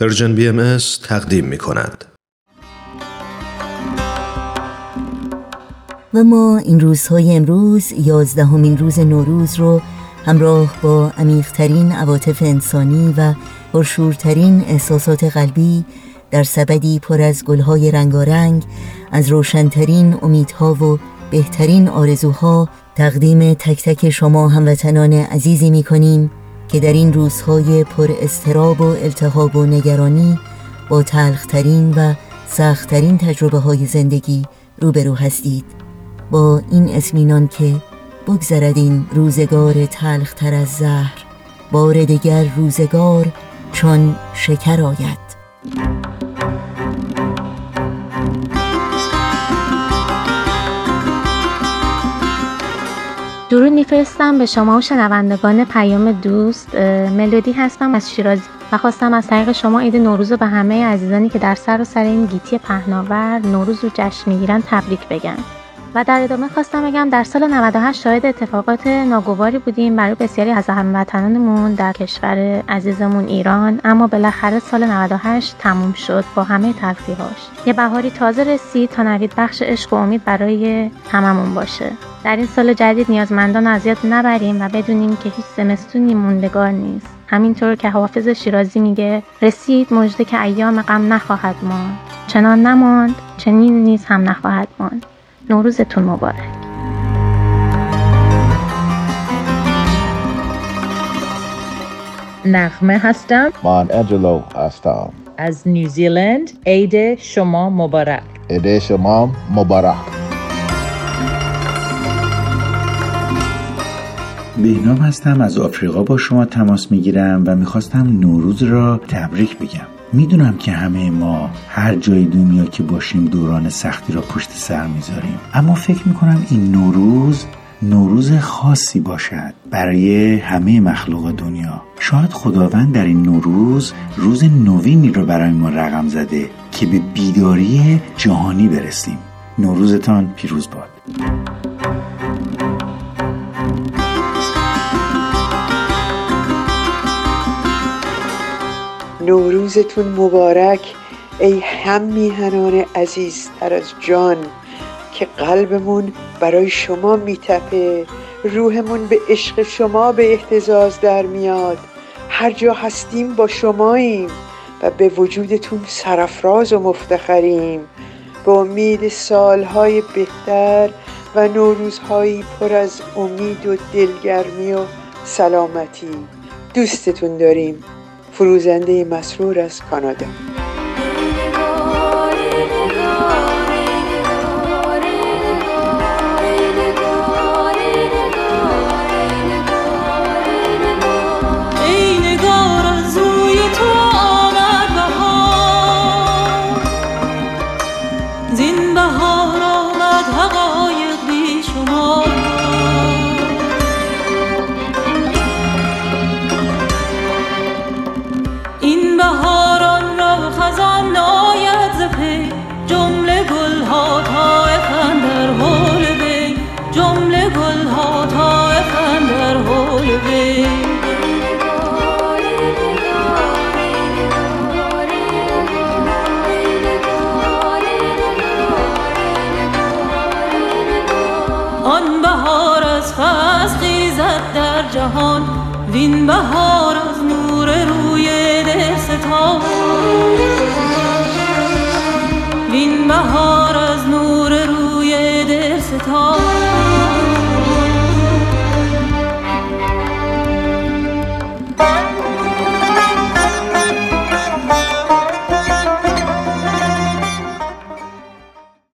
Persian BM تقدیم می کند. و ما این روزهای امروز یازدهمین روز نوروز رو همراه با عمیقترین عواطف انسانی و پرشورترین احساسات قلبی در سبدی پر از گلهای رنگارنگ از روشنترین امیدها و بهترین آرزوها تقدیم تک تک شما هموطنان عزیزی می کنیم که در این روزهای پر استراب و التهاب و نگرانی با تلخترین و سختترین تجربه های زندگی روبرو هستید. با این اسمینان که بگذرد این روزگار تلختر از زهر بار دیگر روزگار چون شکر آید. درود میفرستم به شما و شنوندگان پیام دوست ملودی هستم از شیراز و خواستم از طریق شما عید نوروز رو به همه عزیزانی که در سر و سر این گیتی پهناور نوروز رو جشن می‌گیرن تبریک بگم. و در ادامه خواستم بگم در سال 98 شاهد اتفاقات ناگواری بودیم. برای بسیاری از هموطنانمون در کشور عزیزمون ایران اما بالاخره سال 98 تموم شد با همه تلخیهاش. یه بهاری تازه رسید تا نوید بخش عشق و امید برای هممون باشه. در این سال جدید نیازمندان اذیت نبریم و بدونیم که هیچ زمستونی موندگار نیست. همینطور که حافظ شیرازی میگه رسید مژده که ایام غم نخواهد ماند. چنان نماند چنین نیز هم نخواهد ماند. نوروزتون مبارک. نغمه هستم. من انجلو هستم. از نیوزیلند عید شما مبارک. عید شما مبارک. بهنام هستم از آفریقا با شما تماس می‌گیرم و می‌خواستم نوروز را تبریک بگم. می‌دونم که همه ما هر جای دنیا که باشیم دوران سختی را پشت سر می‌ذاریم. اما فکر می‌کنم این نوروز نوروز خاصی باشد برای همه مخلوق دنیا. شاید خداوند در این نوروز روز نوینی را برای ما رقم زده که به بیداری جهانی برسیم. نوروزتان پیروز باد. نوروزتون مبارک. ای هم میهنان عزیزتر از جان که قلبمون برای شما میتپه روحمون به عشق شما به احتزاز در میاد. هر جا هستیم با شماییم و به وجودتون سرفراز و مفتخریم. به امید سالهای بهتر و نوروزهایی پر از امید و دلگرمی و سلامتی. دوستتون داریم. فروزنده مسرور از کانادا. آن بهار از فصل خیزد در جهان وین بهار از نور روی دل ستان وین بهار thong